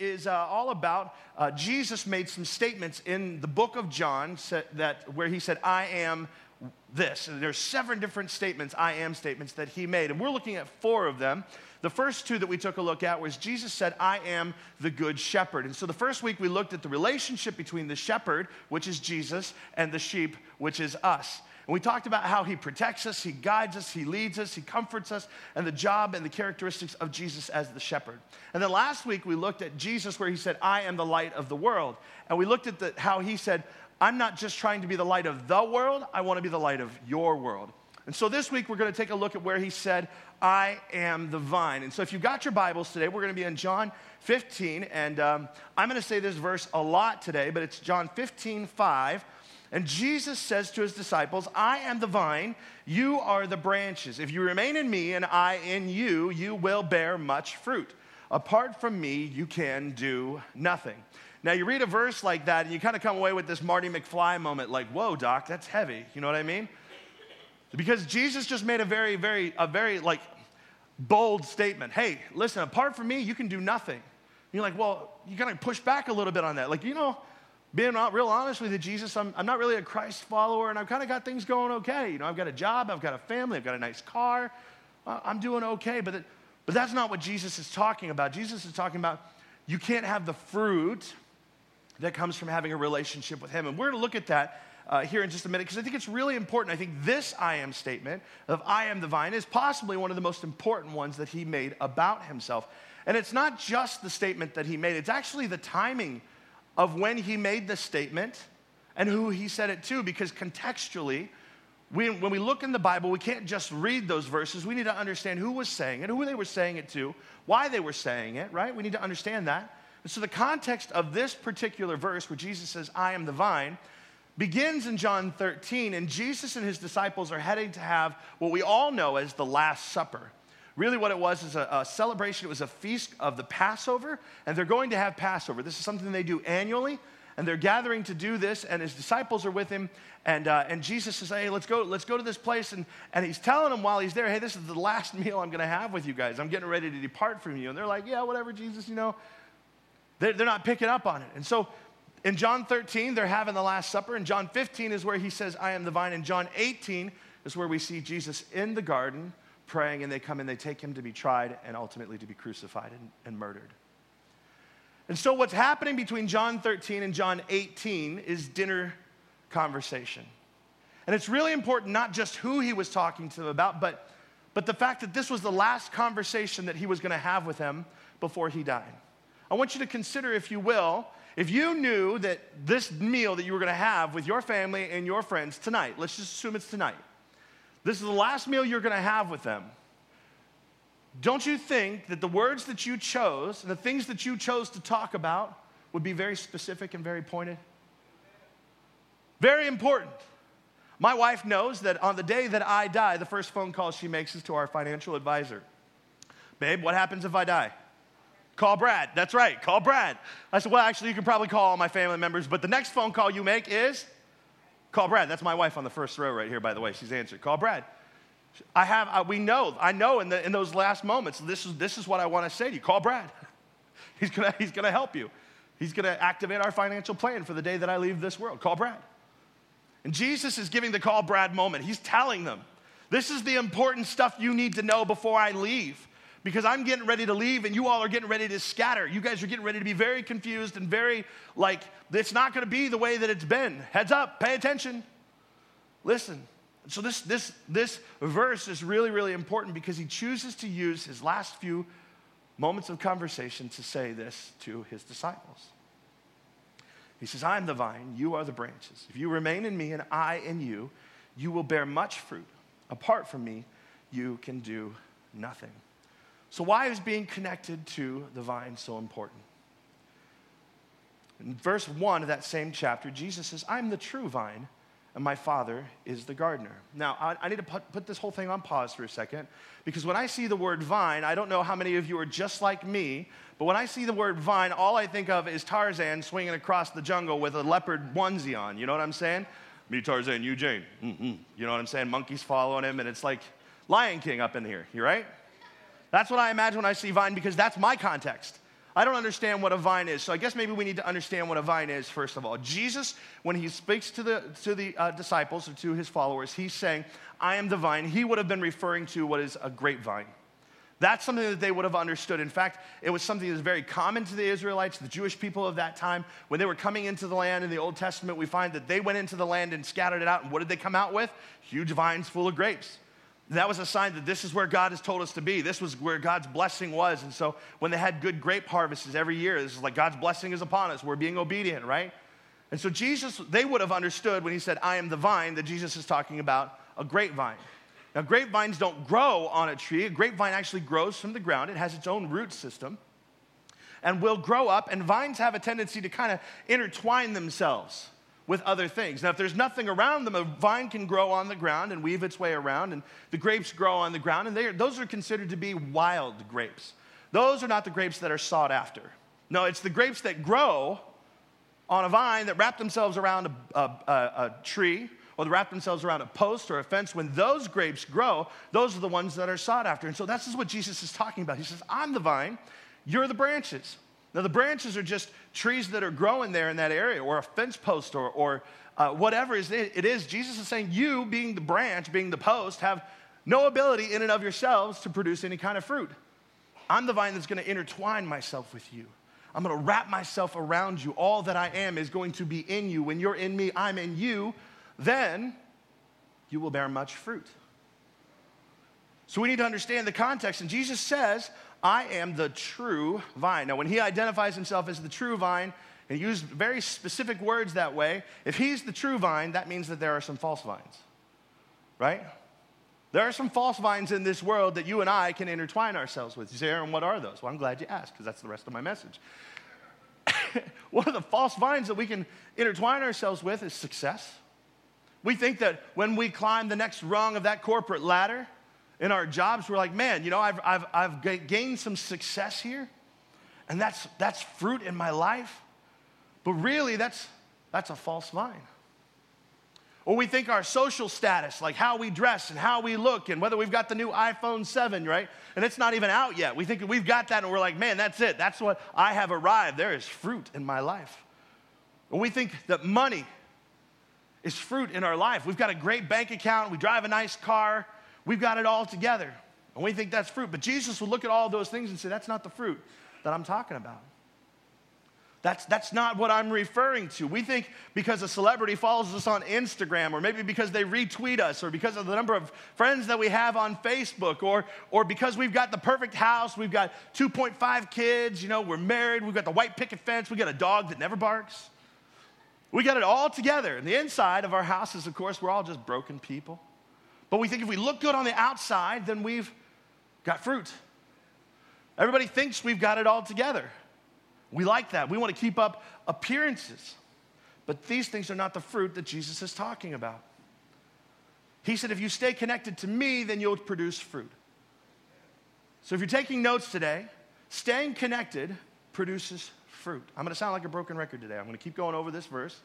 Is uh, all about uh, Jesus made some statements in the book of John that where he said, "I am this." And there's seven different statements, "I am" statements that he made, and we're looking at four of them. The first two that we took a look at was Jesus said, "I am the good shepherd." And so the first week we looked at the relationship between the shepherd, which is Jesus, and the sheep, which is us. And we talked about how he protects us, he guides us, he leads us, he comforts us, and the job and the characteristics of Jesus as the shepherd. And then last week we looked at Jesus where he said, I am the light of the world. And we looked at the, how he said, I'm not just trying to be the light of the world, I want to be the light of your world. And so this week we're going to take a look at where he said, I am the vine. And so if you've got your Bibles today, we're going to be in John 15. And um, I'm going to say this verse a lot today, but it's John 15, 5. And Jesus says to his disciples, I am the vine, you are the branches. If you remain in me and I in you, you will bear much fruit. Apart from me, you can do nothing. Now, you read a verse like that and you kind of come away with this Marty McFly moment like, whoa, doc, that's heavy. You know what I mean? Because Jesus just made a very, very, a very like bold statement. Hey, listen, apart from me, you can do nothing. And you're like, well, you of push back a little bit on that. Like, you know, being real honest with you, Jesus, I'm, I'm not really a Christ follower and I've kind of got things going okay. You know, I've got a job, I've got a family, I've got a nice car, I'm doing okay. But, but that's not what Jesus is talking about. Jesus is talking about you can't have the fruit that comes from having a relationship with Him. And we're going to look at that uh, here in just a minute because I think it's really important. I think this I am statement of I am the vine is possibly one of the most important ones that He made about Himself. And it's not just the statement that He made, it's actually the timing of when he made the statement and who he said it to, because contextually, we, when we look in the Bible, we can't just read those verses. We need to understand who was saying it, who they were saying it to, why they were saying it, right? We need to understand that. And so the context of this particular verse where Jesus says, I am the vine, begins in John 13, and Jesus and his disciples are heading to have what we all know as the Last Supper. Really, what it was is a, a, celebration. It was a feast of the Passover, and they're going to have Passover. This is something they do annually, and they're gathering to do this, and his disciples are with him. And, uh, and Jesus says, Hey, let's go, let's go to this place. And, and he's telling them while he's there, Hey, this is the last meal I'm going to have with you guys. I'm getting ready to depart from you. And they're like, Yeah, whatever, Jesus, you know. They're, they're not picking up on it. And so in John 13, they're having the Last Supper. In John 15 is where he says, I am the vine. In John 18 is where we see Jesus in the garden praying, and they come and they take him to be tried and ultimately to be crucified and, and, murdered. And so, what's happening between John 13 and John 18 is dinner conversation. And it's really important not just who he was talking to them about, but, but the fact that this was the last conversation that he was going to have with them before he died. I want you to consider, if you will, if you knew that this meal that you were going to have with your family and your friends tonight, let's just assume it's tonight this is the last meal you're going to have with them. Don't you think that the words that you chose and the things that you chose to talk about would be very specific and very pointed? Very important. My wife knows that on the day that I die, the first phone call she makes is to our financial advisor. Babe, what happens if I die? Call Brad. That's right, call Brad. I said, Well, actually, you can probably call all my family members, but the next phone call you make is Call Brad. That's my wife on the first row right here, by the way. She's answered. Call Brad. I have, uh, we know, I know in, the, in those last moments, this is, this is what I want to say to you. Call Brad. He's going to he's gonna help you. He's going to activate our financial plan for the day that I leave this world. Call Brad. And Jesus is giving the call Brad moment. He's telling them, this is the important stuff you need to know before I leave because I'm getting ready to leave and you all are getting ready to scatter. You guys are getting ready to be very confused and very like, it's not going to be the way that it's been. Heads up, pay attention. Listen. So, this, this, this verse is really, really important because he chooses to use his last few moments of conversation to say this to his disciples. He says, I am the vine, you are the branches. If you remain in me and I in you, you will bear much fruit. Apart from me, you can do nothing. So, why is being connected to the vine so important? In verse 1 of that same chapter, Jesus says, I'm the true vine, and my Father is the gardener. Now, I, I need to put, put, this whole thing on pause for a second, because when I see the word vine, I don't know how many of you are just like me, but when I see the word vine, all I think of is Tarzan swinging across the jungle with a leopard onesie on. You know what I'm saying? Me, Tarzan, you, Jane. Mm-mm. You know what I'm saying? Monkeys following him, and it's like Lion King up in here. You right? That's what I imagine when I see vine, because that's my context. I don't understand what a vine is. So I guess maybe we need to understand what a vine is, first of all. Jesus, when he speaks to the, to the uh, disciples or to his followers, he's saying, I am the vine. He would have been referring to what is a grapevine. That's something that they would have understood. In fact, it was something that was very common to the Israelites, the Jewish people of that time. When they were coming into the land in the Old Testament, we find that they went into the land and scattered it out. And what did they come out with? Huge vines full of grapes that was a sign that this is where God has told us to be. This was where God's blessing was. And so when they had good grape harvests every year, this is like God's blessing is upon us. We're being obedient, right? And so Jesus, they would have understood when he said, I am the vine, that Jesus is talking about a grapevine. Now, grapevines don't grow on a tree. A grapevine actually grows from the ground, it has its own root system and will grow up. And vines have a tendency to kind of intertwine themselves with other things. Now, if there's nothing around them, a vine can grow on the ground and weave its way around, and the grapes grow on the ground, and are, those are considered to be wild grapes. Those are not the grapes that are sought after. No, it's the grapes that grow on a vine that wrap themselves around a, a, a, tree or they wrap themselves around a post or a fence. When those grapes grow, those are the ones that are sought after. And so this is what Jesus is talking about. He says, I'm the vine, you're the branches. Now, the branches are just trees that are growing there in that area, or a fence post, or, or uh, whatever it is. Jesus is saying, You, being the branch, being the post, have no ability in and of yourselves to produce any kind of fruit. I'm the vine that's going to intertwine myself with you. I'm going to wrap myself around you. All that I am is going to be in you. When you're in me, I'm in you. Then you will bear much fruit. So we need to understand the context. And Jesus says, I am the true vine. Now, when he identifies himself as the true vine, and he used very specific words that way, if he's the true vine, that means that there are some false vines, right? There are some false vines in this world that you and I can intertwine ourselves with. You say, Aaron, what are those? Well, I'm glad you asked, because that's the rest of my message. One of the false vines that we can intertwine ourselves with is success. We think that when we climb the next rung of that corporate ladder, in our jobs, we're like, man, you know, I've, I've, I've gained some success here, and that's, that's fruit in my life. But really, that's, that's a false vine. Or we think our social status, like how we dress and how we look, and whether we've got the new iPhone 7, right? And it's not even out yet. We think we've got that, and we're like, man, that's it. That's what I have arrived. There is fruit in my life. Or we think that money is fruit in our life. We've got a great bank account, we drive a nice car, We've got it all together. And we think that's fruit. But Jesus would look at all those things and say, that's not the fruit that I'm talking about. That's, that's not what I'm referring to. We think because a celebrity follows us on Instagram, or maybe because they retweet us, or because of the number of friends that we have on Facebook, or, or because we've got the perfect house, we've got 2.5 kids, you know, we're married, we've got the white picket fence, we got a dog that never barks. We got it all together. And the inside of our houses, of course, we're all just broken people. But we think if we look good on the outside, then we've got fruit. Everybody thinks we've got it all together. We like that. We want to keep up appearances. But these things are not the fruit that Jesus is talking about. He said, if you stay connected to me, then you'll produce fruit. So if you're taking notes today, staying connected produces fruit. I'm going to sound like a broken record today. I'm going to keep going over this verse.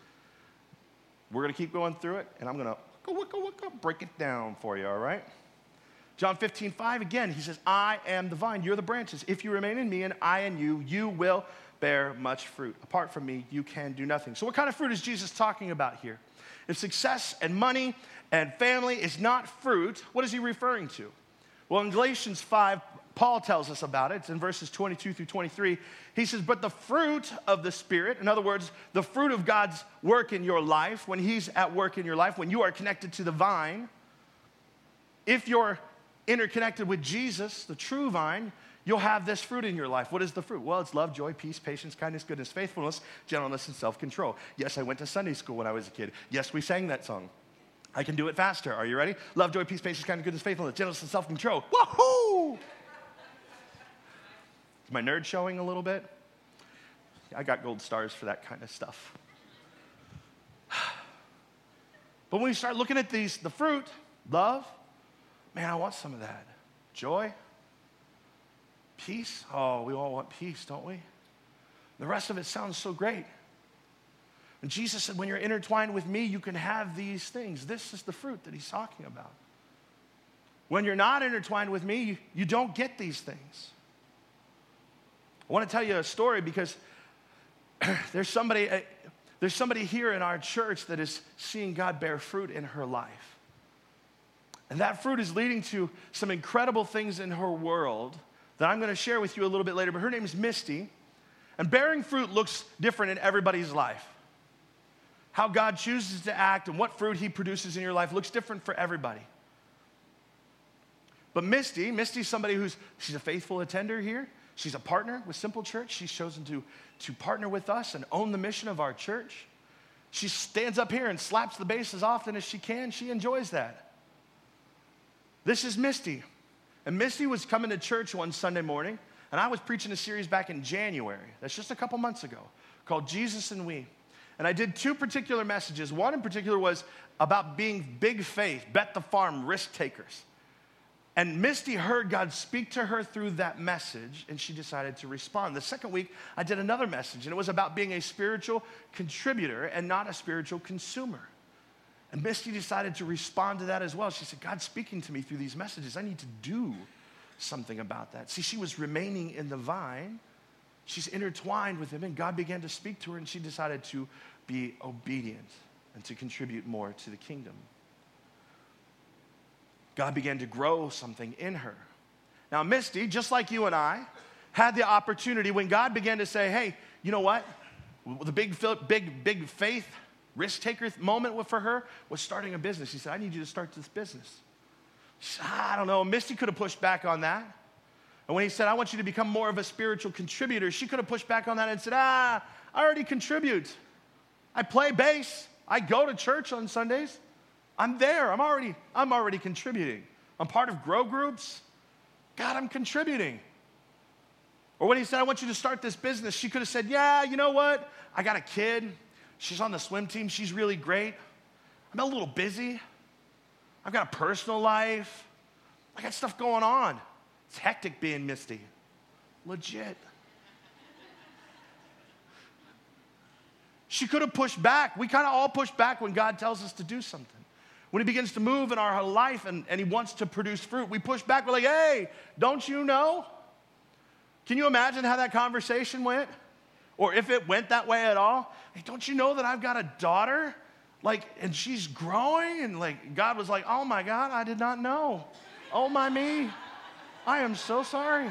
We're going to keep going through it, and I'm going to wicka, wicka, break it down for you, all right? John 15, 5, again, he says, I am the vine, you're the branches. If you remain in me and I in you, you will bear much fruit. Apart from me, you can do nothing. So, what kind of fruit is Jesus talking about here? If success and money and family is not fruit, what is he referring to? Well, in Galatians 5, Paul tells us about it. It's in verses 22 through 23. He says, But the fruit of the Spirit, in other words, the fruit of God's work in your life, when He's at work in your life, when you are connected to the vine, if you're interconnected with Jesus, the true vine, you'll have this fruit in your life. What is the fruit? Well, it's love, joy, peace, patience, kindness, goodness, faithfulness, gentleness, and self control. Yes, I went to Sunday school when I was a kid. Yes, we sang that song. I can do it faster. Are you ready? Love, joy, peace, patience, kindness, goodness, faithfulness, gentleness, and self control. Woohoo! Is my nerd showing a little bit? I got gold stars for that kind of stuff. But when we start looking at these, the fruit, love, man, I want some of that. Joy, peace. Oh, we all want peace, don't we? The rest of it sounds so great. And Jesus said, when you're intertwined with me, you can have these things. This is the fruit that he's talking about. When you're not intertwined with me, you, you don't get these things. I want to tell you a story because there's somebody, uh, there's somebody here in our church that is seeing God bear fruit in her life. And that fruit is leading to some incredible things in her world that I'm going to share with you a little bit later. But her name is Misty. And bearing fruit looks different in everybody's life. How God chooses to act and what fruit He produces in your life looks different for everybody. But Misty, Misty's somebody who's she's a faithful attender here. She's a partner with Simple Church. She's chosen to, to partner with us and own the mission of our church. She stands up here and slaps the bass as often as she can. She enjoys that. This is Misty. And Misty was coming to church one Sunday morning, and I was preaching a series back in January. That's just a couple months ago, called Jesus and We. And I did two particular messages. One in particular was about being big faith, bet the farm, risk takers. And Misty heard God speak to her through that message, and she decided to respond. The second week, I did another message, and it was about being a spiritual contributor and not a spiritual consumer. And Misty decided to respond to that as well. She said, God's speaking to me through these messages. I need to do something about that. See, she was remaining in the vine, she's intertwined with Him, and God began to speak to her, and she decided to be obedient and to contribute more to the kingdom. God began to grow something in her. Now, Misty, just like you and I, had the opportunity when God began to say, hey, you know what? The big, big, big faith risk taker moment for her was starting a business. He said, I need you to start this business. Said, I don't know. Misty could have pushed back on that. And when he said, I want you to become more of a spiritual contributor, she could have pushed back on that and said, Ah, I already contribute. I play bass. I go to church on Sundays. I'm there. I'm already, I'm already contributing. I'm part of grow groups. God, I'm contributing. Or when he said, I want you to start this business, she could have said, Yeah, you know what? I got a kid. She's on the swim team. She's really great. I'm a little busy. I've got a personal life. I got stuff going on. It's hectic being Misty. Legit. She could have pushed back. We kind of all push back when God tells us to do something. When He begins to move in our life and, and He wants to produce fruit, we push back. We're like, hey, don't you know? Can you imagine how that conversation went? Or if it went that way at all? Hey, don't you know that I've got a daughter? Like, and she's growing? And like, God was like, oh my God, I did not know. Oh my me. I am so sorry.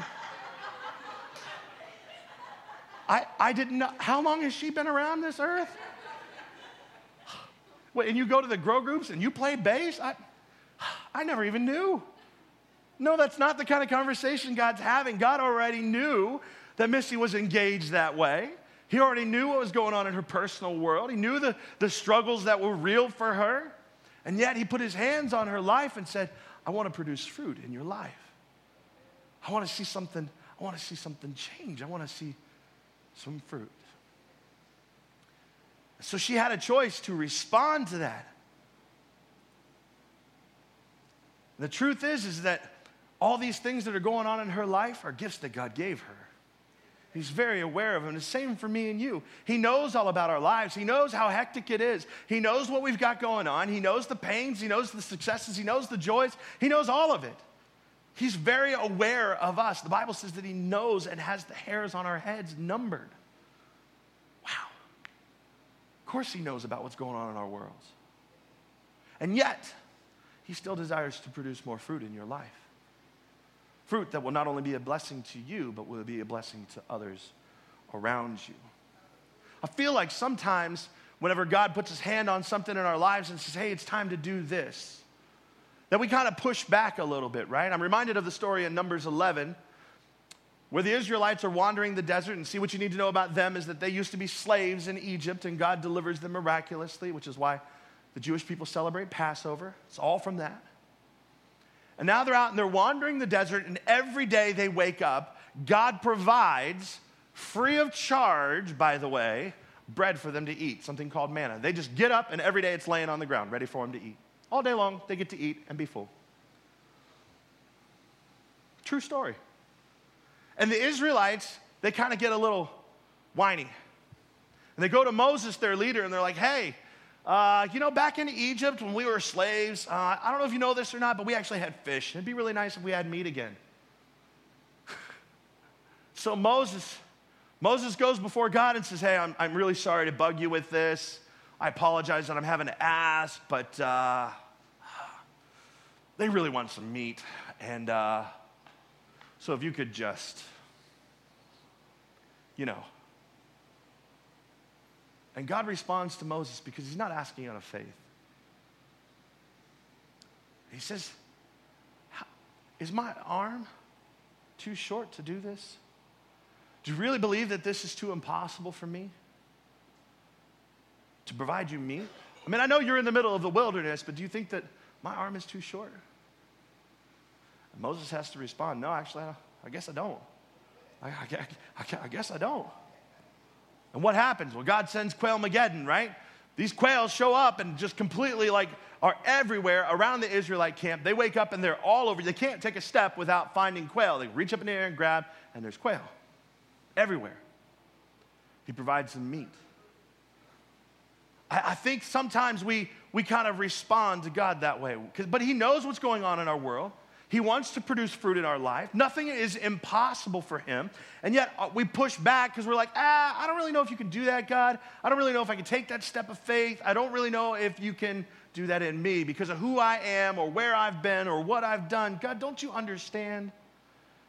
I, I didn't know. How long has she been around this earth? And you go to the grow groups and you play bass? I, I never even knew. No, that's not the kind of conversation God's having. God already knew that Misty was engaged that way. He already knew what was going on in her personal world. He knew the, the struggles that were real for her. And yet he put his hands on her life and said, I want to produce fruit in your life. I want to see something, I want to see something change. I want to see some fruit. So she had a choice to respond to that. The truth is, is that all these things that are going on in her life are gifts that God gave her. He's very aware of them. The same for me and you. He knows all about our lives. He knows how hectic it is. He knows what we've got going on. He knows the pains. He knows the successes. He knows the joys. He knows all of it. He's very aware of us. The Bible says that He knows and has the hairs on our heads numbered. Course, He knows about what's going on in our worlds. And yet, He still desires to produce more fruit in your life fruit that will not only be a blessing to you, but will be a blessing to others around you. I feel like sometimes whenever God puts his hand on something in our lives and says, hey, it's time to do this, that we kind of push back a little bit, right? I'm reminded of the story in Numbers 11 where the Israelites are wandering the desert and see what you need to know about them is that they used to be slaves in Egypt and God delivers them miraculously, which is why the Jewish people celebrate Passover. It's all from that. And now they're out and they're wandering the desert, and every day they wake up, God provides free of charge, by the way, bread for them to eat, something called manna. They just get up and every day it's laying on the ground, ready for them to eat. All day long, they get to eat and be full. True story. And the Israelites, they kind of get a little whiny. And they go to Moses, their leader, and they're like, hey, uh, you know, back in Egypt when we were slaves, uh, I don't know if you know this or not, but we actually had fish. It'd be really nice if we had meat again. so Moses, Moses goes before God and says, Hey, I'm, I'm really sorry to bug you with this. I apologize that I'm having to ask, but uh, they really want some meat. And uh, so if you could just, you know, and God responds to Moses because he's not asking out of faith. He says, Is my arm too short to do this? Do you really believe that this is too impossible for me to provide you meat? I mean, I know you're in the middle of the wilderness, but do you think that my arm is too short? Moses has to respond, No, actually, I, I guess I don't. I, I, I guess I don't. And what happens? Well, God sends quail Mageddon, right? These quails show up and just completely like are everywhere around the Israelite camp. They wake up and they're all over. They can't take a step without finding quail. They reach up in the air and grab, and there's quail everywhere. He provides them meat. I, I think sometimes we, we kind of respond to God that way, but He knows what's going on in our world. He wants to produce fruit in our life. Nothing is impossible for him. And yet uh, we push back because we're like, ah, I don't really know if you can do that, God. I don't really know if I can take that step of faith. I don't really know if you can do that in me because of who I am or where I've been or what I've done. God, don't you understand?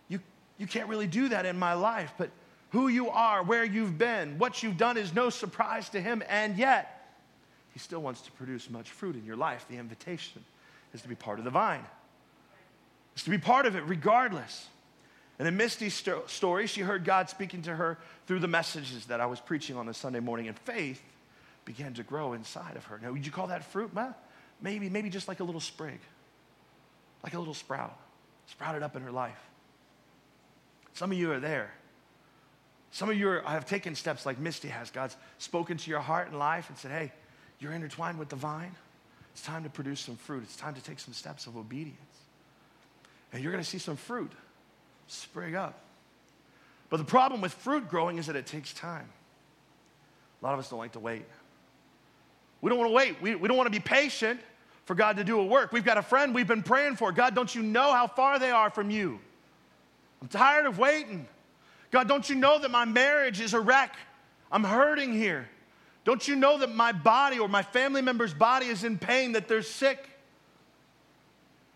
You, you can't really do that in my life. But who you are, where you've been, what you've done is no surprise to him. And yet, he still wants to produce much fruit in your life. The invitation is to be part of the vine is to be part of it regardless. And in Misty's st- story, she heard God speaking to her through the messages that I was preaching on the Sunday morning, and faith began to grow inside of her. Now, would you call that fruit? Maybe, maybe just like a little sprig, like a little sprout, sprouted up in her life. Some of you are there. Some of you are, have taken steps like Misty has. God's spoken to your heart and life and said, hey, you're intertwined with the vine. It's time to produce some fruit. It's time to take some steps of obedience and you're going to see some fruit spring up. But the problem with fruit growing is that it takes time. A lot of us don't like to wait. We don't want to wait. We, we don't want to be patient for God to do a work. We've got a friend we've been praying for. God, don't you know how far they are from you? I'm tired of waiting. God, don't you know that my marriage is a wreck? I'm hurting here. Don't you know that my body or my family member's body is in pain, that they're sick?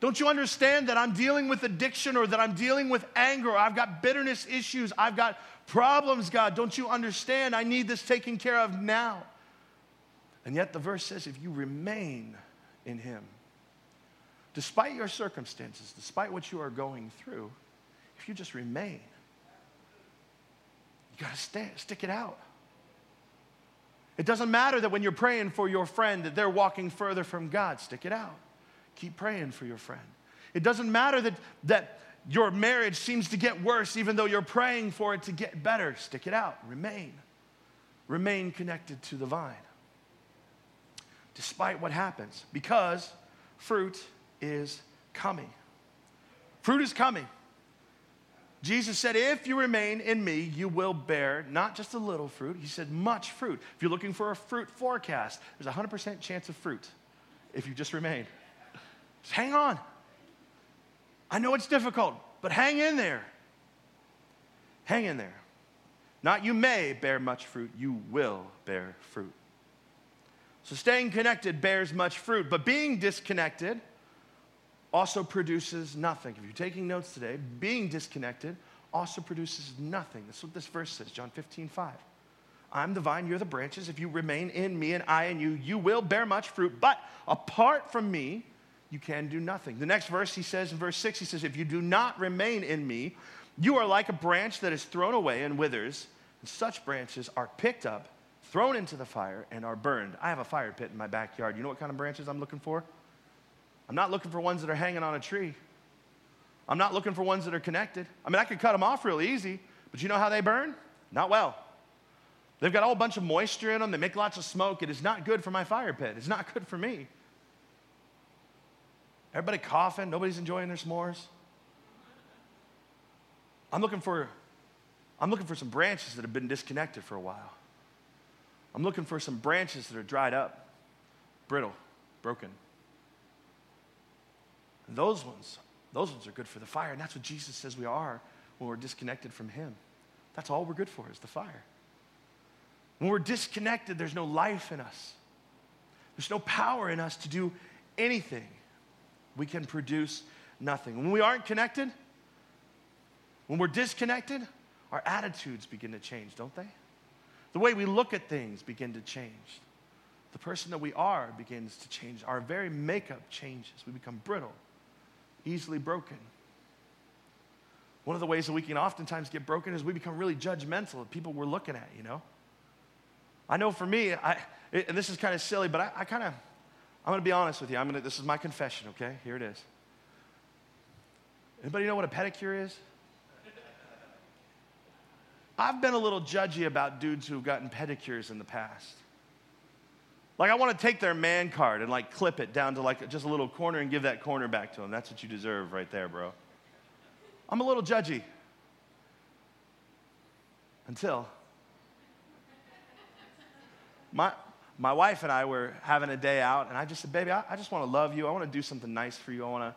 Don't you understand that I'm dealing with addiction or that I'm dealing with anger? I've got bitterness issues. I've got problems, God. Don't you understand? I need this taken care of now. And yet the verse says if you remain in Him, despite your circumstances, despite what you are going through, if you just remain, you got to stay, stick it out. It doesn't matter that when you're praying for your friend that they're walking further from God, stick it out. Keep praying for your friend. It doesn't matter that, that your marriage seems to get worse, even though you're praying for it to get better. Stick it out. Remain. Remain connected to the vine. Despite what happens, because fruit is coming. Fruit is coming. Jesus said, If you remain in me, you will bear not just a little fruit. He said, much fruit. If you're looking for a fruit forecast, there's a 100% chance of fruit if you just remain. Just hang on. I know it's difficult, but hang in there. Hang in there. Not you may bear much fruit, you will bear fruit. So staying connected bears much fruit, but being disconnected also produces nothing. If you're taking notes today, being disconnected also produces nothing. That's what this verse says, John 15, 5. I'm the vine, you're the branches. If you remain in me and I in you, you will bear much fruit. But apart from me, you can do nothing. The next verse, he says in verse 6, he says, If you do not remain in me, you are like a branch that is thrown away and withers, and such branches are picked up, thrown into the fire, and are burned. I have a fire pit in my backyard. You know what kind of branches I'm looking for? I'm not looking for ones that are hanging on a tree. I'm not looking for ones that are connected. I mean, I could cut them off real easy, but you know how they burn? Not well. They've got a whole bunch of moisture in them. They make lots of smoke. It is not good for my fire pit. It's not good for me. Everybody coughing. Nobody's enjoying their s'mores. I'm looking for, I'm looking for some branches that have been disconnected for a while. I'm looking for some branches that are dried up, brittle, broken. And those ones, those ones are good for the fire. And that's what Jesus says we are when we're disconnected from Him. That's all we're good for is the fire. When we're disconnected, there's no life in us. There's no power in us to do anything. We can produce nothing. When we aren't connected, when we're disconnected, our attitudes begin to change, don't they? The way we look at things begin to change. The person that we are begins to change. Our very makeup changes. We become brittle, easily broken. One of the ways that we can oftentimes get broken is we become really judgmental of people we're looking at, you know? I know for me, I, it, and this is kind of silly, but I, I kind of, I'm going to be honest with you. I'm gonna, this is my confession, okay? Here it is. Anybody know what a pedicure is? I've been a little judgy about dudes who've gotten pedicures in the past. Like, I want to take their man card and like clip it down to like just a little corner and give that corner back to them. That's what you deserve right there, bro. I'm a little judgy. Until my, my wife and I were having a day out, and I just said, Baby, I, I just want to love you. I want to do something nice for you. I want to.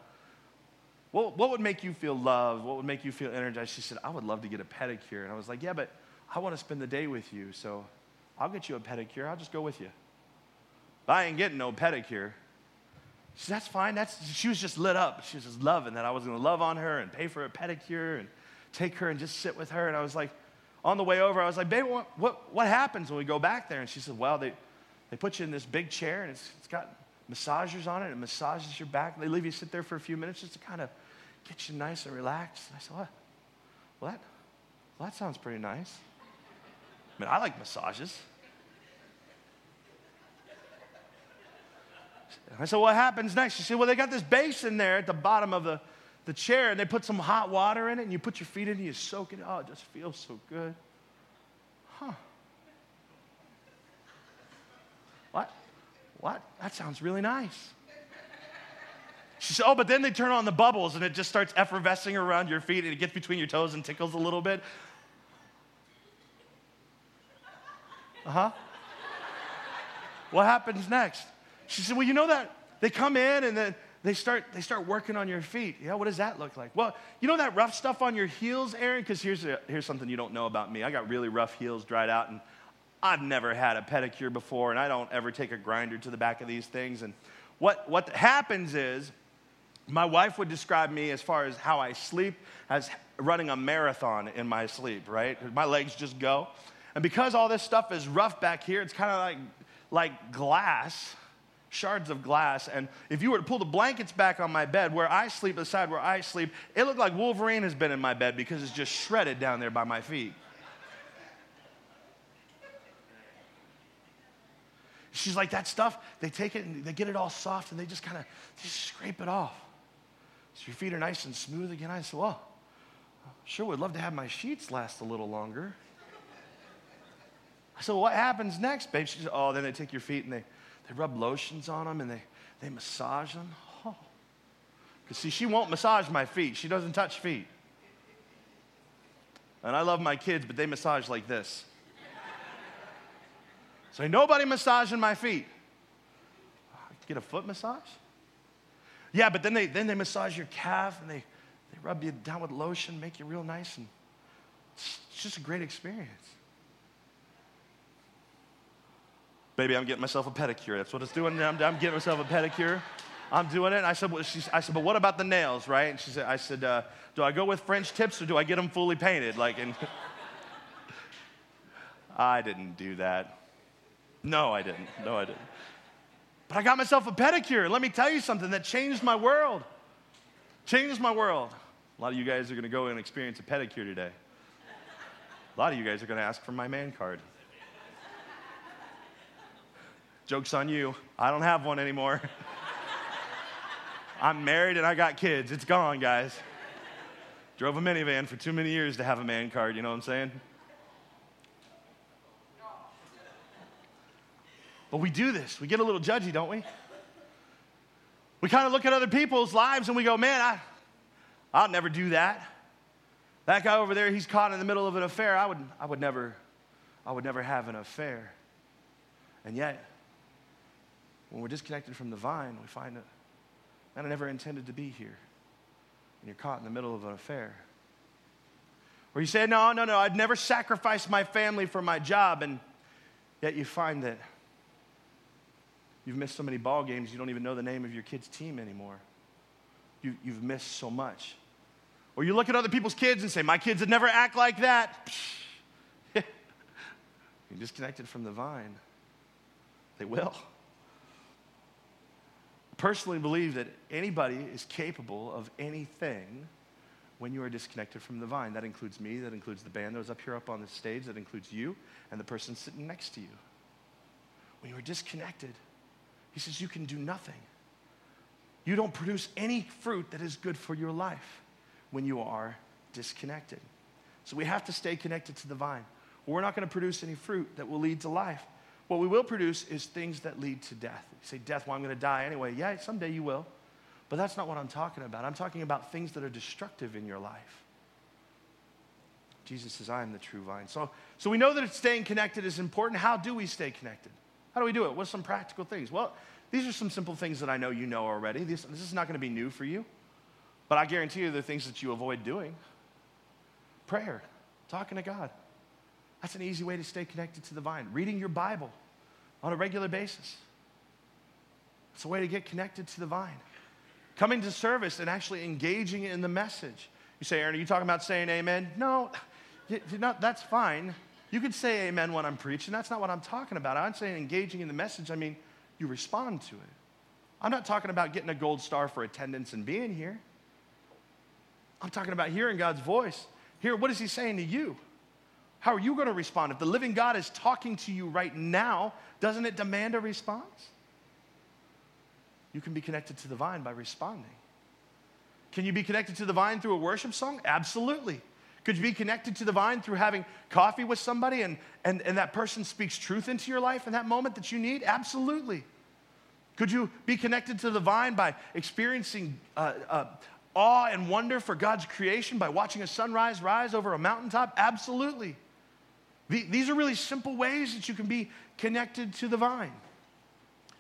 What, what would make you feel loved? What would make you feel energized? She said, I would love to get a pedicure. And I was like, Yeah, but I want to spend the day with you, so I'll get you a pedicure. I'll just go with you. But I ain't getting no pedicure. She said, That's fine. That's, she was just lit up. She was just loving that I was going to love on her and pay for a pedicure and take her and just sit with her. And I was like, on the way over, I was like, babe, what, what, what happens when we go back there? And she said, well, they, they put you in this big chair and it's, it's got massagers on it. It massages your back. They leave you sit there for a few minutes just to kind of get you nice and relaxed. And I said, what? Well, that, well, that sounds pretty nice. I mean, I like massages. I said, what happens next? She said, well, they got this basin there at the bottom of the, the chair and they put some hot water in it and you put your feet in and you soak it. Oh, it just feels so good. Huh. What? What? That sounds really nice. She said, Oh, but then they turn on the bubbles and it just starts effervescing around your feet and it gets between your toes and tickles a little bit. Uh huh. What happens next? She said, Well, you know that they come in and then they start, they start working on your feet. Yeah, what does that look like? Well, you know that rough stuff on your heels, Aaron? Because here's, here's something you don't know about me. I got really rough heels dried out, and I've never had a pedicure before, and I don't ever take a grinder to the back of these things. And what, what happens is, my wife would describe me as far as how I sleep as running a marathon in my sleep, right? My legs just go. And because all this stuff is rough back here, it's kind of like, like glass shards of glass. And if you were to pull the blankets back on my bed where I sleep, the side where I sleep, it looked like Wolverine has been in my bed because it's just shredded down there by my feet. She's like, that stuff, they take it and they get it all soft and they just kind of just scrape it off. So your feet are nice and smooth again. I said, well, sure would love to have my sheets last a little longer. I said, what happens next, babe? She said, oh, then they take your feet and they they rub lotions on them and they, they massage them. Oh. Because, see, she won't massage my feet. She doesn't touch feet. And I love my kids, but they massage like this. So, nobody massaging my feet. Get a foot massage? Yeah, but then they, then they massage your calf and they, they rub you down with lotion, make you real nice, and it's just a great experience. Baby, I'm getting myself a pedicure. That's what it's doing. I'm, I'm getting myself a pedicure. I'm doing it. And I said, well, she, I said, but what about the nails, right? And she said, I said, uh, do I go with French tips or do I get them fully painted? Like, and I didn't do that. No, I didn't. No, I didn't. But I got myself a pedicure. Let me tell you something that changed my world. Changed my world. A lot of you guys are going to go and experience a pedicure today. A lot of you guys are going to ask for my man card. Joke's on you. I don't have one anymore. I'm married and I got kids. It's gone, guys. Drove a minivan for too many years to have a man card, you know what I'm saying? But we do this. We get a little judgy, don't we? We kind of look at other people's lives and we go, man, I, I'll never do that. That guy over there, he's caught in the middle of an affair. I would, I would, never, I would never have an affair. And yet, when we're disconnected from the vine, we find that, man, I never intended to be here. And you're caught in the middle of an affair. Or you say, no, no, no, I'd never sacrifice my family for my job. And yet you find that you've missed so many ball games, you don't even know the name of your kid's team anymore. You, you've missed so much. Or you look at other people's kids and say, My kids would never act like that. You're disconnected from the vine. They will. I Personally, believe that anybody is capable of anything when you are disconnected from the vine. That includes me, that includes the band that was up here up on the stage, that includes you and the person sitting next to you. When you are disconnected, he says you can do nothing. You don't produce any fruit that is good for your life when you are disconnected. So we have to stay connected to the vine. We're not going to produce any fruit that will lead to life. What we will produce is things that lead to death. You say, Death, well, I'm going to die anyway. Yeah, someday you will. But that's not what I'm talking about. I'm talking about things that are destructive in your life. Jesus says, I am the true vine. So, so we know that staying connected is important. How do we stay connected? How do we do it? What's some practical things? Well, these are some simple things that I know you know already. This, this is not going to be new for you. But I guarantee you, there are things that you avoid doing. Prayer, talking to God. That's an easy way to stay connected to the vine. Reading your Bible on a regular basis. It's a way to get connected to the vine. Coming to service and actually engaging in the message. You say, Aaron, are you talking about saying amen? No, not, that's fine. You could say amen when I'm preaching. That's not what I'm talking about. I'm saying engaging in the message. I mean, you respond to it. I'm not talking about getting a gold star for attendance and being here. I'm talking about hearing God's voice. Here, what is He saying to you? How are you going to respond? If the living God is talking to you right now, doesn't it demand a response? You can be connected to the vine by responding. Can you be connected to the vine through a worship song? Absolutely. Could you be connected to the vine through having coffee with somebody and, and, and that person speaks truth into your life in that moment that you need? Absolutely. Could you be connected to the vine by experiencing uh, uh, awe and wonder for God's creation by watching a sunrise rise over a mountaintop? Absolutely. These are really simple ways that you can be connected to the vine.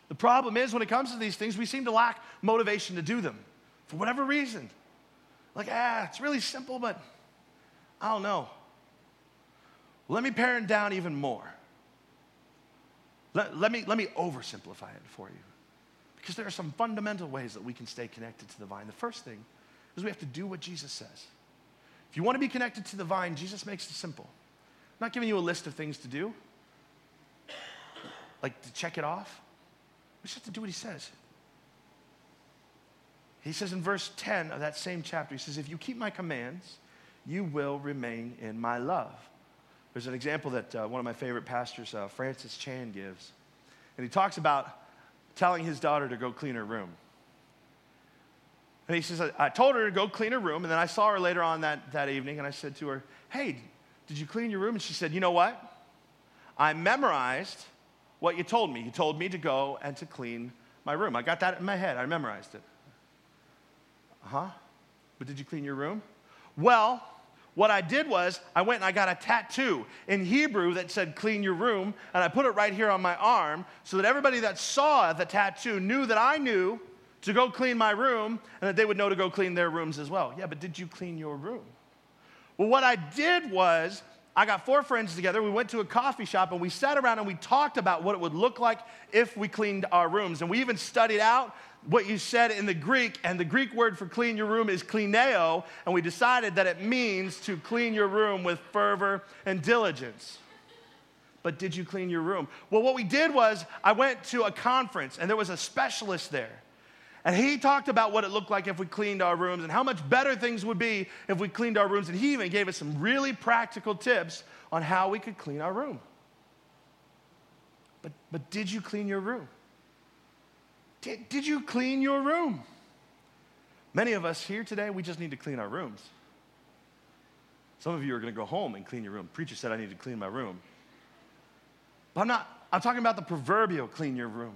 The problem is, when it comes to these things, we seem to lack motivation to do them for whatever reason. Like, ah, it's really simple, but I don't know. Let me pare it down even more. Let, let, me, let me oversimplify it for you. Because there are some fundamental ways that we can stay connected to the vine. The first thing is we have to do what Jesus says. If you want to be connected to the vine, Jesus makes it simple. I'm not giving you a list of things to do, like to check it off. We just have to do what he says. He says in verse 10 of that same chapter, he says, If you keep my commands, you will remain in my love. There's an example that uh, one of my favorite pastors, uh, Francis Chan, gives. And he talks about telling his daughter to go clean her room. And he says, I told her to go clean her room, and then I saw her later on that, that evening, and I said to her, Hey, did you clean your room? And she said, You know what? I memorized what you told me. You told me to go and to clean my room. I got that in my head. I memorized it. Uh huh. But did you clean your room? Well, what I did was I went and I got a tattoo in Hebrew that said clean your room, and I put it right here on my arm so that everybody that saw the tattoo knew that I knew to go clean my room and that they would know to go clean their rooms as well. Yeah, but did you clean your room? Well, what I did was I got four friends together. We went to a coffee shop and we sat around and we talked about what it would look like if we cleaned our rooms. And we even studied out what you said in the Greek, and the Greek word for clean your room is klineo, and we decided that it means to clean your room with fervor and diligence. But did you clean your room? Well, what we did was I went to a conference, and there was a specialist there. And he talked about what it looked like if we cleaned our rooms and how much better things would be if we cleaned our rooms. And he even gave us some really practical tips on how we could clean our room. But, but did you clean your room? Did, did you clean your room? Many of us here today, we just need to clean our rooms. Some of you are going to go home and clean your room. Preacher said I need to clean my room. But I'm not, I'm talking about the proverbial clean your room.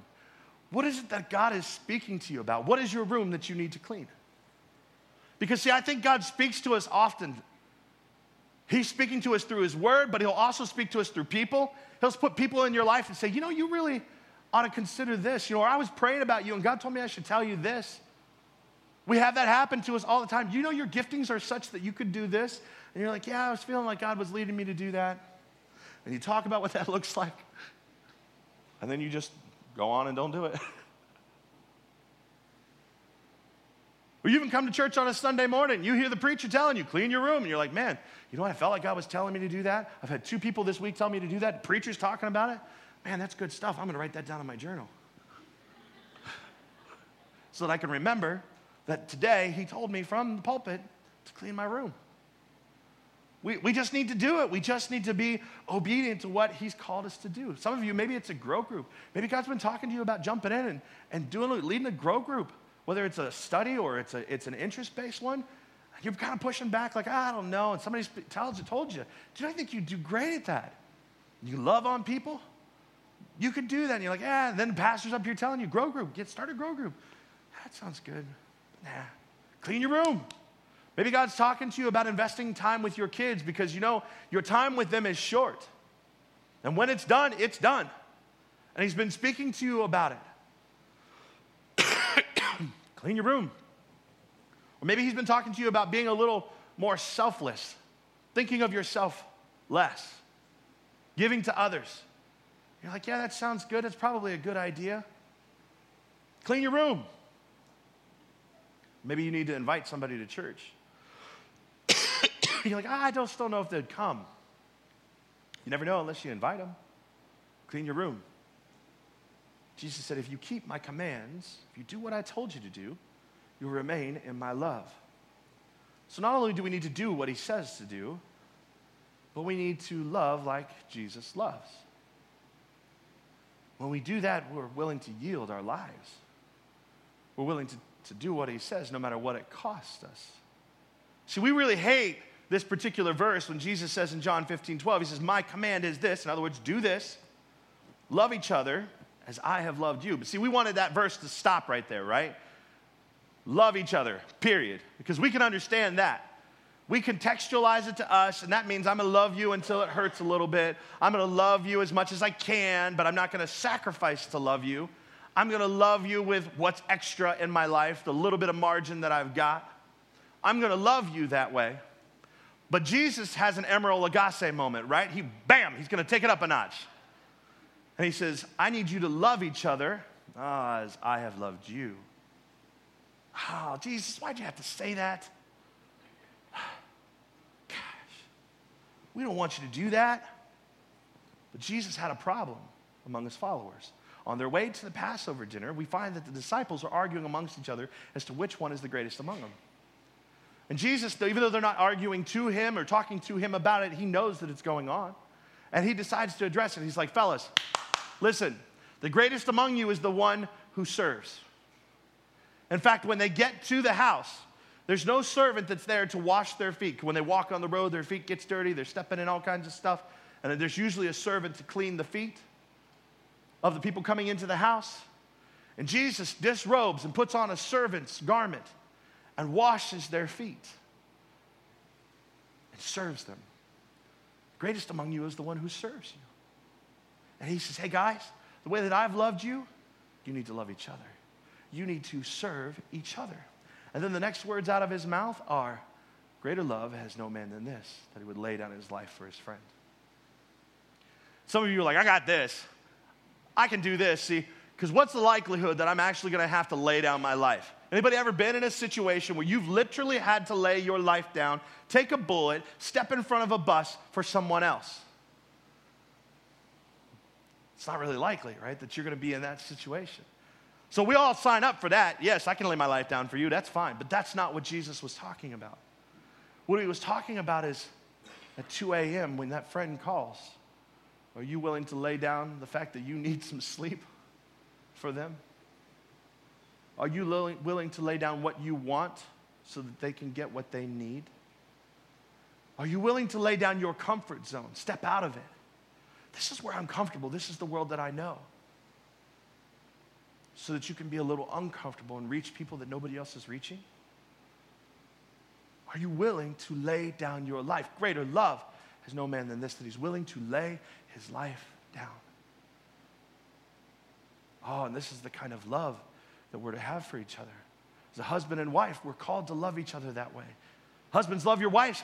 What is it that God is speaking to you about? What is your room that you need to clean? Because, see, I think God speaks to us often. He's speaking to us through His Word, but He'll also speak to us through people. He'll put people in your life and say, you know, you really ought to consider this. You know, or I was praying about you and God told me I should tell you this. We have that happen to us all the time. You know, your giftings are such that you could do this. And you're like, yeah, I was feeling like God was leading me to do that. And you talk about what that looks like. And then you just go on and don't do it. Or you even come to church on a Sunday morning, you hear the preacher telling you, clean your room, and you're like, man, you know what? I felt like God was telling me to do that. I've had two people this week tell me to do that. The preacher's talking about it. Man, that's good stuff. I'm going to write that down in my journal. so that I can remember that today he told me from the pulpit to clean my room. We, we just need to do it. We just need to be obedient to what He's called us to do. Some of you, maybe it's a grow group. Maybe God's been talking to you about jumping in and, and doing, leading a grow group whether it's a study or it's, a, it's an interest based one, you're kind of pushing back, like, I don't know. And somebody tells you, told you, do I think you do great at that? You love on people? You could do that. And you're like, yeah. And then the pastor's up here telling you, grow group, get started grow group. That sounds good. Nah. Clean your room. Maybe God's talking to you about investing time with your kids because you know your time with them is short. And when it's done, it's done. And He's been speaking to you about it. Clean your room. Or maybe he's been talking to you about being a little more selfless, thinking of yourself less, giving to others. You're like, yeah, that sounds good. It's probably a good idea. Clean your room. Maybe you need to invite somebody to church. You're like, ah, I don't know if they'd come. You never know unless you invite them. Clean your room. Jesus said, If you keep my commands, if you do what I told you to do, you'll remain in my love. So not only do we need to do what he says to do, but we need to love like Jesus loves. When we do that, we're willing to yield our lives. We're willing to, to do what he says, no matter what it costs us. See, we really hate this particular verse when Jesus says in John 15, 12, he says, My command is this. In other words, do this, love each other as I have loved you. But see, we wanted that verse to stop right there, right? Love each other, period. Because we can understand that. We contextualize it to us, and that means I'm gonna love you until it hurts a little bit. I'm gonna love you as much as I can, but I'm not gonna sacrifice to love you. I'm gonna love you with what's extra in my life, the little bit of margin that I've got. I'm gonna love you that way. But Jesus has an Emeril Lagasse moment, right? He, bam, he's gonna take it up a notch. And he says, I need you to love each other as I have loved you. Oh, Jesus, why'd you have to say that? We don't want you to do that. But Jesus had a problem among his followers. On their way to the Passover dinner, we find that the disciples are arguing amongst each other as to which one is the greatest among them. And Jesus, even though they're not arguing to him or talking to him about it, he knows that it's going on. And he decides to address it. He's like, fellas, Listen, the greatest among you is the one who serves. In fact, when they get to the house, there's no servant that's there to wash their feet. When they walk on the road, their feet gets dirty, they're stepping in all kinds of stuff, and there's usually a servant to clean the feet of the people coming into the house. And Jesus disrobes and puts on a servant's garment and washes their feet and serves them. Greatest among you is the one who serves you. And he says, Hey guys, the way that I've loved you, you need to love each other. You need to serve each other. And then the next words out of his mouth are, Greater love has no man than this, that he would lay down his life for his friend. Some of you are like, I got this. I can do this. See, because what's the likelihood that I'm actually going to have to lay down my life? Anybody ever been in a situation where you've literally had to lay your life down, take a bullet, step in front of a bus for someone else? It's not really likely, right, that you're going to be in that situation. So we all sign up for that. Yes, I can lay my life down for you. That's fine. But that's not what Jesus was talking about. What he was talking about is at 2 a.m. when that friend calls, are you willing to lay down the fact that you need some sleep for them? Are you willing to lay down what you want so that they can get what they need? Are you willing to lay down your comfort zone? Step out of it. This is where I'm comfortable. This is the world that I know. So that you can be a little uncomfortable and reach people that nobody else is reaching? Are you willing to lay down your life? Greater love has no man than this, that he's willing to lay his life down. Oh, and this is the kind of love that we're to have for each other. As a husband and wife, we're called to love each other that way. Husbands, love your wives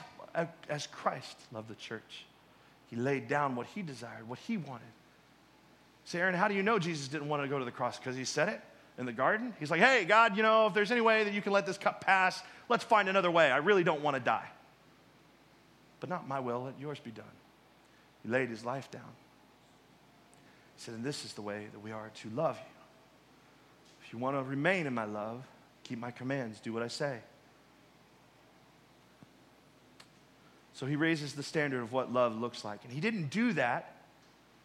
as Christ loved the church. He laid down what he desired, what he wanted. Say, Aaron, how do you know Jesus didn't want to go to the cross? Because he said it in the garden. He's like, hey, God, you know, if there's any way that you can let this cup pass, let's find another way. I really don't want to die. But not my will, let yours be done. He laid his life down. He said, and this is the way that we are to love you. If you want to remain in my love, keep my commands, do what I say. So he raises the standard of what love looks like. And he didn't do that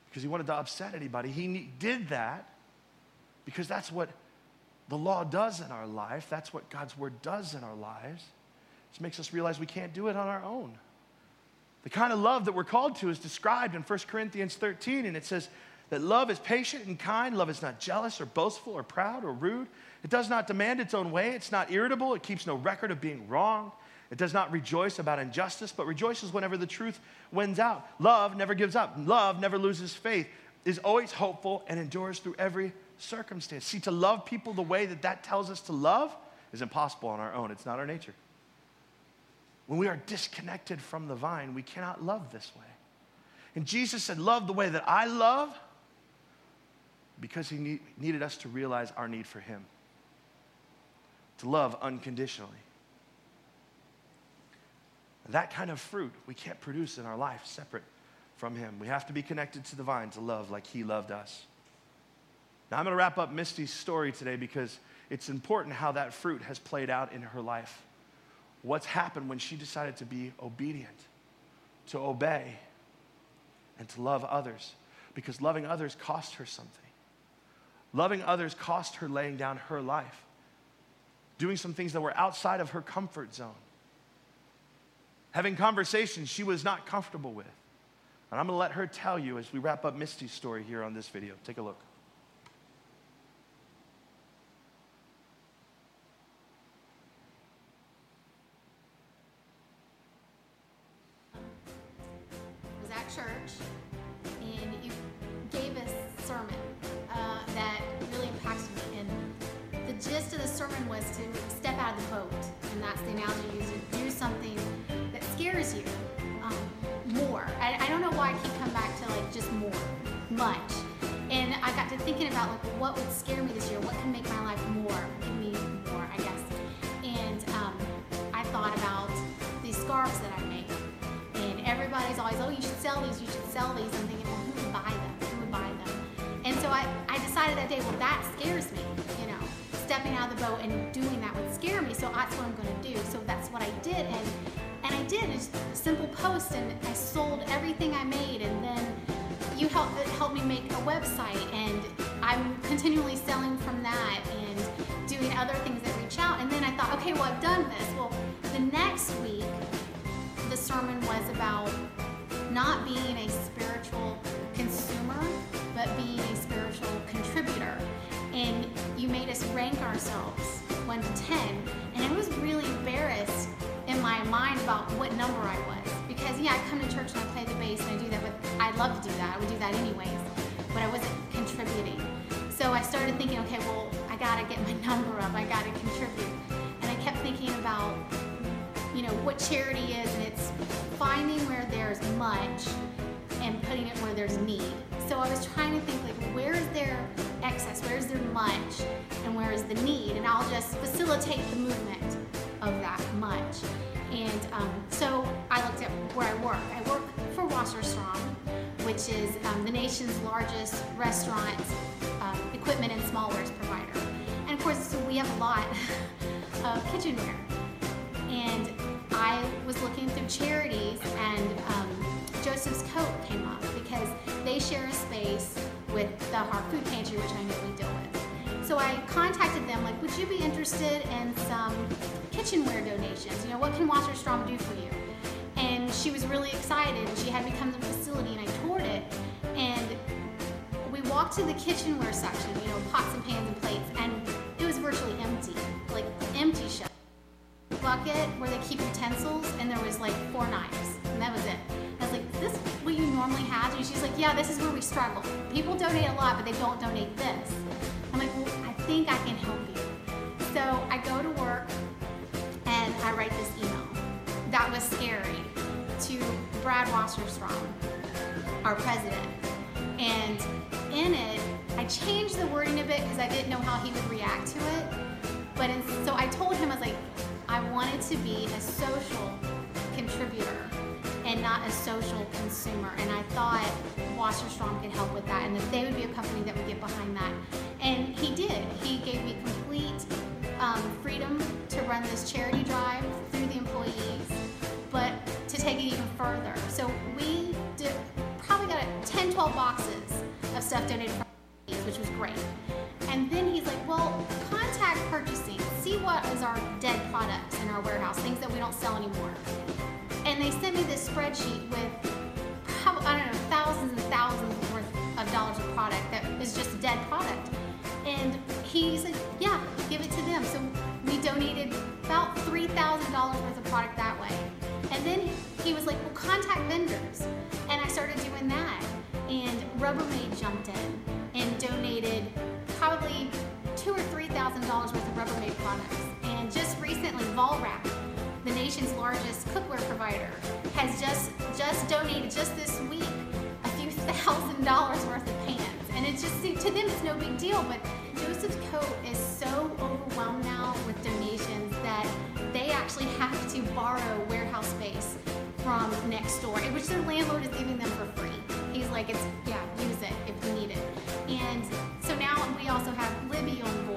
because he wanted to upset anybody. He did that because that's what the law does in our life. That's what God's word does in our lives. It makes us realize we can't do it on our own. The kind of love that we're called to is described in 1 Corinthians 13, and it says that love is patient and kind. Love is not jealous or boastful or proud or rude. It does not demand its own way. It's not irritable. It keeps no record of being wrong. It does not rejoice about injustice, but rejoices whenever the truth wins out. Love never gives up. Love never loses faith, is always hopeful, and endures through every circumstance. See, to love people the way that that tells us to love is impossible on our own. It's not our nature. When we are disconnected from the vine, we cannot love this way. And Jesus said, Love the way that I love because he need, needed us to realize our need for him, to love unconditionally. That kind of fruit we can't produce in our life separate from Him. We have to be connected to the vine to love like He loved us. Now, I'm going to wrap up Misty's story today because it's important how that fruit has played out in her life. What's happened when she decided to be obedient, to obey, and to love others. Because loving others cost her something. Loving others cost her laying down her life, doing some things that were outside of her comfort zone having conversations she was not comfortable with. And I'm going to let her tell you as we wrap up Misty's story here on this video. Take a look. was at church and you gave a sermon uh, that really impacted me. And the gist of the sermon was to step out of the boat. And that's the analogy you use to do something scares you um, more. I, I, don't know why I keep coming back to like just more, much. And I got to thinking about like what would scare me this year, what can make my life more, give me more, I guess. And um, I thought about these scarves that I make. And everybody's always, oh, you should sell these, you should sell these. I'm thinking, well, who would buy them? Who would buy them? And so I, I decided that day, well, that scares me. Stepping out of the boat and doing that would scare me, so that's what I'm going to do. So that's what I did. And and I did, a simple post, and I sold everything I made, and then you helped, helped me make a website, and I'm continually selling from that and doing other things that reach out. And then I thought, okay, well, I've done this. Well, the next week, the sermon was about not being a spiritual consumer, but being a spiritual contributor. And you made us rank ourselves 1 to 10, and I was really embarrassed in my mind about what number I was. Because, yeah, I come to church and I play the bass and I do that, but I'd love to do that. I would do that anyways. But I wasn't contributing. So I started thinking, okay, well, I gotta get my number up. I gotta contribute. And I kept thinking about, you know, what charity is, and it's finding where there's much and putting it where there's need. So I was trying to think, like, where is there excess? Where is there much? And where is the need? And I'll just facilitate the movement of that much. And um, so I looked at where I work. I work for Wasserstrom, which is um, the nation's largest restaurant um, equipment and smallwares provider. And of course, we have a lot of kitchenware. And I was looking through charities, and um, Joseph's Coat came up because they share a space with the Heart Food Pantry, which I know we deal with. So I contacted them, like, would you be interested in some kitchenware donations? You know, what can Wasserstrom do for you? And she was really excited she had me come to the facility and I toured it. And we walked to the kitchenware section, you know, pots and pans and plates, and it was virtually empty, like empty shelf. Bucket where they keep utensils, and there was like four knives, and that was it. Normally have?" And she's like, "Yeah, this is where we struggle. People donate a lot, but they don't donate this." I'm like, "Well, I think I can help you." So I go to work, and I write this email. That was scary to Brad Wasserstrom, our president. And in it, I changed the wording a bit because I didn't know how he would react to it. But in, so I told him, I was like, I wanted to be a social contributor and not a social consumer. And I thought Wasserstrom could help with that and that they would be a company that would get behind that. And he did. He gave me complete um, freedom to run this charity drive through the employees, but to take it even further. So we did, probably got 10, 12 boxes of stuff donated from employees, which was great. And then he's like, well, contact purchasing. See what is our dead products in our warehouse, things that we don't sell anymore. And they sent me this spreadsheet with, I don't know, thousands and thousands worth of dollars of product that is just a dead product. And he said, yeah, give it to them. So we donated about $3,000 worth of product that way. And then he was like, well, contact vendors. And I started doing that. And Rubbermaid jumped in and donated probably two or three thousand dollars worth of Rubbermaid products. And just recently, Vollrath, the nation's largest cookware provider, has just just donated just this week a few thousand dollars worth of pans. And it's just to them it's no big deal, but Joseph's Coat is so overwhelmed now with donations that they actually have to borrow warehouse space from next door, which their landlord is giving them for free. He's like, it's yeah, use it if you need it. And so now we also have Libby on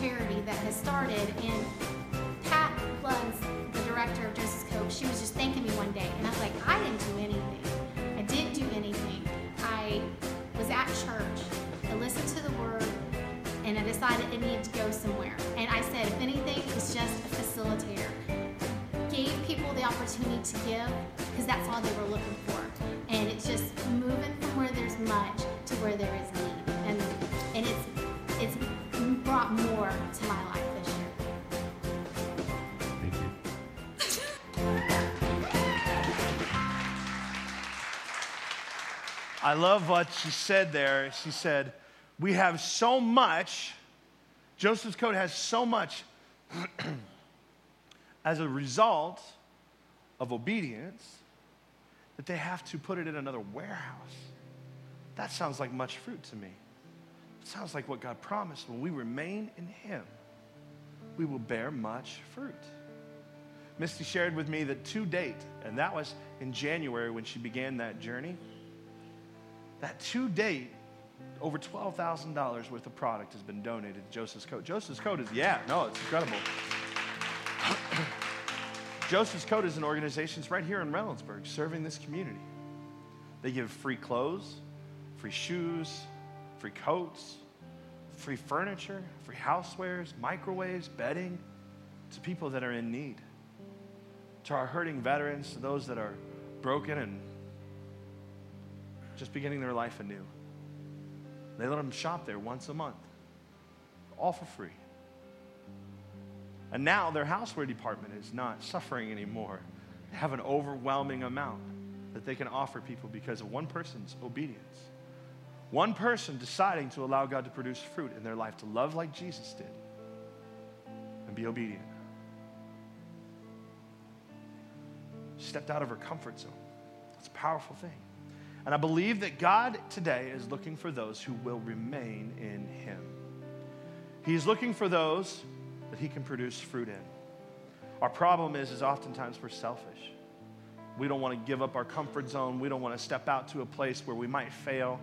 charity that has started. And Pat Lugs, the director of Joseph's Coat, she was just thanking me one day, and I was like, I didn't do anything. I didn't do anything. I was at church. I listened to the word and I decided it needed to go somewhere. And I said, if anything, it's just a facilitator. Gave people the opportunity to give because that's all they were looking for. And it's just moving from where there's much to where there is need. And and it's it's brought more to my life this year. Thank you. I love what she said there. She said, We have so much, Joseph's Coat has so much as a result of obedience that they have to put it in another warehouse. That sounds like much fruit to me. Sounds like what God promised. When we remain in Him, we will bear much fruit. Misty shared with me that to date, and that was in January when she began that journey, that to date, over $12,000 worth of product has been donated to Joseph's Coat. Joseph's Coat is, yeah, no, it's incredible. Joseph's Coat is an organization that's right here in Reynoldsburg serving this community. They give free clothes, free shoes, free coats, free furniture, free housewares, microwaves, bedding to people that are in need. To our hurting veterans, to those that are broken and just beginning their life anew. They let them shop there once a month, all for free. And now their houseware department is not suffering anymore. They have an overwhelming amount that they can offer people because of one person's obedience. One person deciding to allow God to produce fruit in their life, to love like Jesus did, and be obedient. Stepped out of her comfort zone. It's a powerful thing. And I believe that God today is looking for those who will remain in Him. He's looking for those that He can produce fruit in. Our problem is, is oftentimes we're selfish. We don't want to give up our comfort zone. We don't want to step out to a place where we might fail.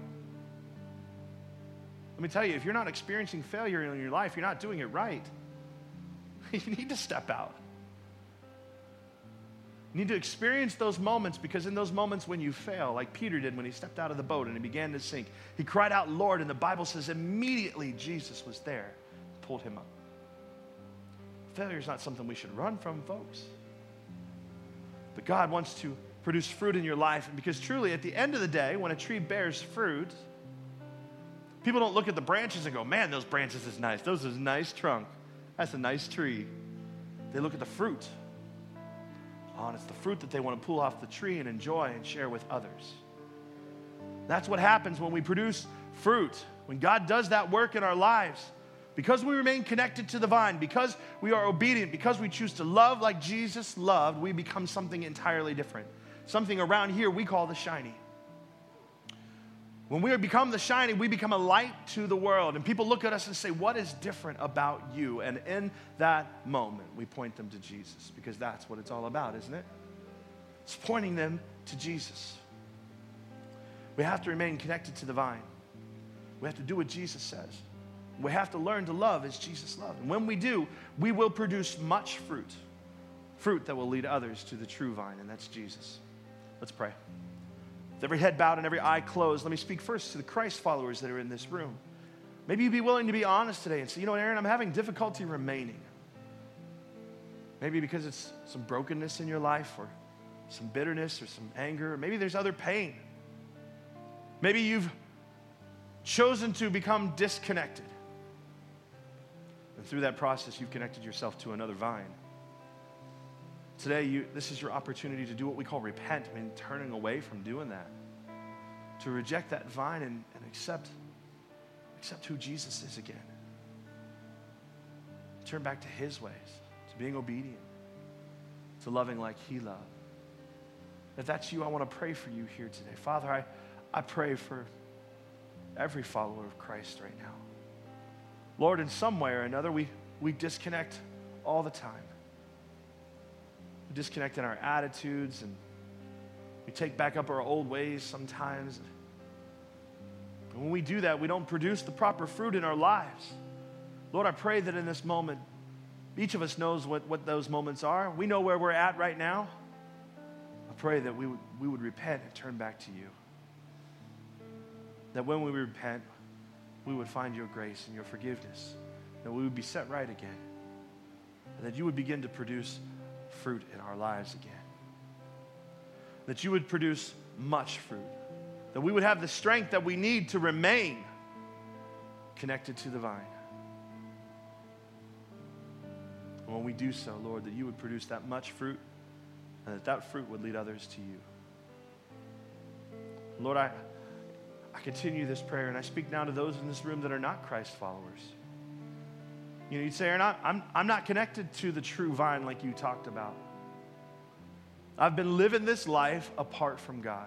Let me tell you, if you're not experiencing failure in your life, you're not doing it right. You need to step out. You need to experience those moments because in those moments when you fail, like Peter did when he stepped out of the boat and he began to sink, he cried out, Lord, and the Bible says immediately Jesus was there, pulled him up. Failure is not something we should run from, folks. But God wants to produce fruit in your life. And because truly, at the end of the day, when a tree bears fruit, people don't look at the branches and go, man, those branches is nice. Those is nice trunk. That's a nice tree. They look at the fruit. Oh, and it's the fruit that they want to pull off the tree and enjoy and share with others. That's what happens when we produce fruit. When God does that work in our lives, because we remain connected to the vine, because we are obedient, because we choose to love like Jesus loved, we become something entirely different. Something around here we call the shiny. When we become the shiny, we become a light to the world. And people look at us and say, What is different about you? And in that moment, we point them to Jesus because that's what it's all about, isn't it? It's pointing them to Jesus. We have to remain connected to the vine. We have to do what Jesus says. We have to learn to love as Jesus loved. And when we do, we will produce much fruit fruit that will lead others to the true vine, and that's Jesus. Let's pray. With every head bowed and every eye closed, let me speak first to the Christ followers that are in this room. Maybe you'd be willing to be honest today and say, you know, Aaron, I'm having difficulty remaining. Maybe because it's some brokenness in your life or some bitterness or some anger, or maybe there's other pain. Maybe you've chosen to become disconnected. And through that process, you've connected yourself to another vine. Today, you, this is your opportunity to do what we call repent, I mean, turning away from doing that. To reject that vine and, and accept, accept who Jesus is again. Turn back to his ways, to being obedient, to loving like he loved. If that's you, I want to pray for you here today. Father, I, I pray for every follower of Christ right now. Lord, in some way or another, we, we disconnect all the time. Disconnect in our attitudes and we take back up our old ways sometimes. And when we do that, we don't produce the proper fruit in our lives. Lord, I pray that in this moment, each of us knows what, what those moments are. We know where we're at right now. I pray that we would, we would repent and turn back to you. That when we repent, we would find your grace and your forgiveness, that we would be set right again, and that you would begin to produce fruit in our lives again. That you would produce much fruit, that we would have the strength that we need to remain connected to the vine. And when we do so, Lord, that you would produce that much fruit and that that fruit would lead others to you. Lord, I, I continue this prayer and I speak now to those in this room that are not Christ followers. You know, you'd say, Aaron, I'm, I'm not connected to the true vine like you talked about. I've been living this life apart from God.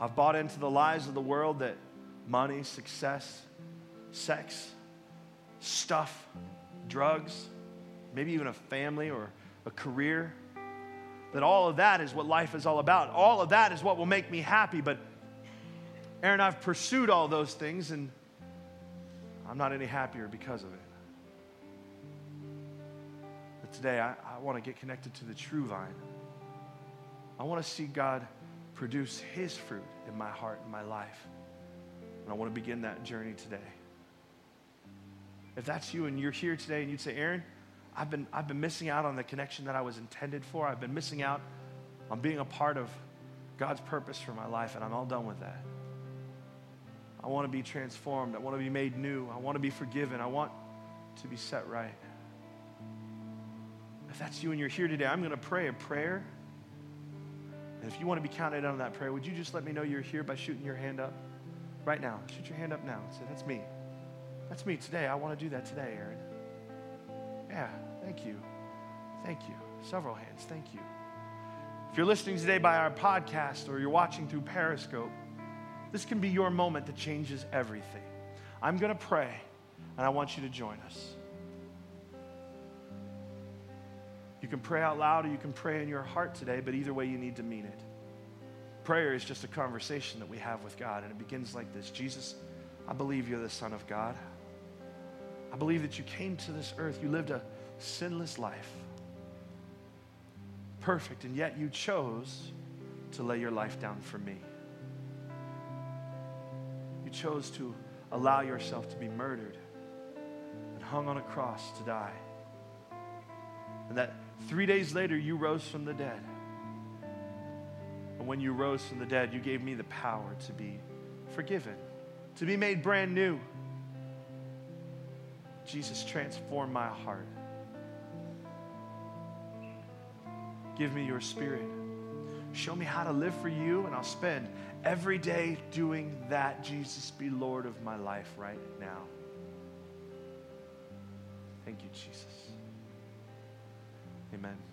I've bought into the lies of the world that money, success, sex, stuff, drugs, maybe even a family or a career that all of that is what life is all about. All of that is what will make me happy. But, Aaron, I've pursued all those things and I'm not any happier because of it. But today, I, I want to get connected to the true vine. I want to see God produce His fruit in my heart and my life. And I want to begin that journey today. If that's you and you're here today and you'd say, Aaron, I've been, I've been missing out on the connection that I was intended for. I've been missing out on being a part of God's purpose for my life, and I'm all done with that. I want to be transformed. I want to be made new. I want to be forgiven. I want to be set right. If that's you and you're here today, I'm going to pray a prayer. And if you want to be counted on that prayer, would you just let me know you're here by shooting your hand up? Right now. Shoot your hand up now. and Say, that's me. That's me today. I want to do that today, Aaron. Yeah, thank you. Thank you. Several hands. Thank you. If you're listening today by our podcast or you're watching through Periscope, this can be your moment that changes everything. I'm going to pray, and I want you to join us. You can pray out loud or you can pray in your heart today, but either way, you need to mean it. Prayer is just a conversation that we have with God, and it begins like this Jesus, I believe you're the Son of God. I believe that you came to this earth, you lived a sinless life, perfect, and yet you chose to lay your life down for me. You chose to allow yourself to be murdered and hung on a cross to die. And that three days later, you rose from the dead. And when you rose from the dead, you gave me the power to be forgiven, to be made brand new. Jesus, transform my heart. Give me your spirit. Show me how to live for you, and I'll spend every day doing that. Jesus, be Lord of my life right now. Thank you, Jesus. Amen.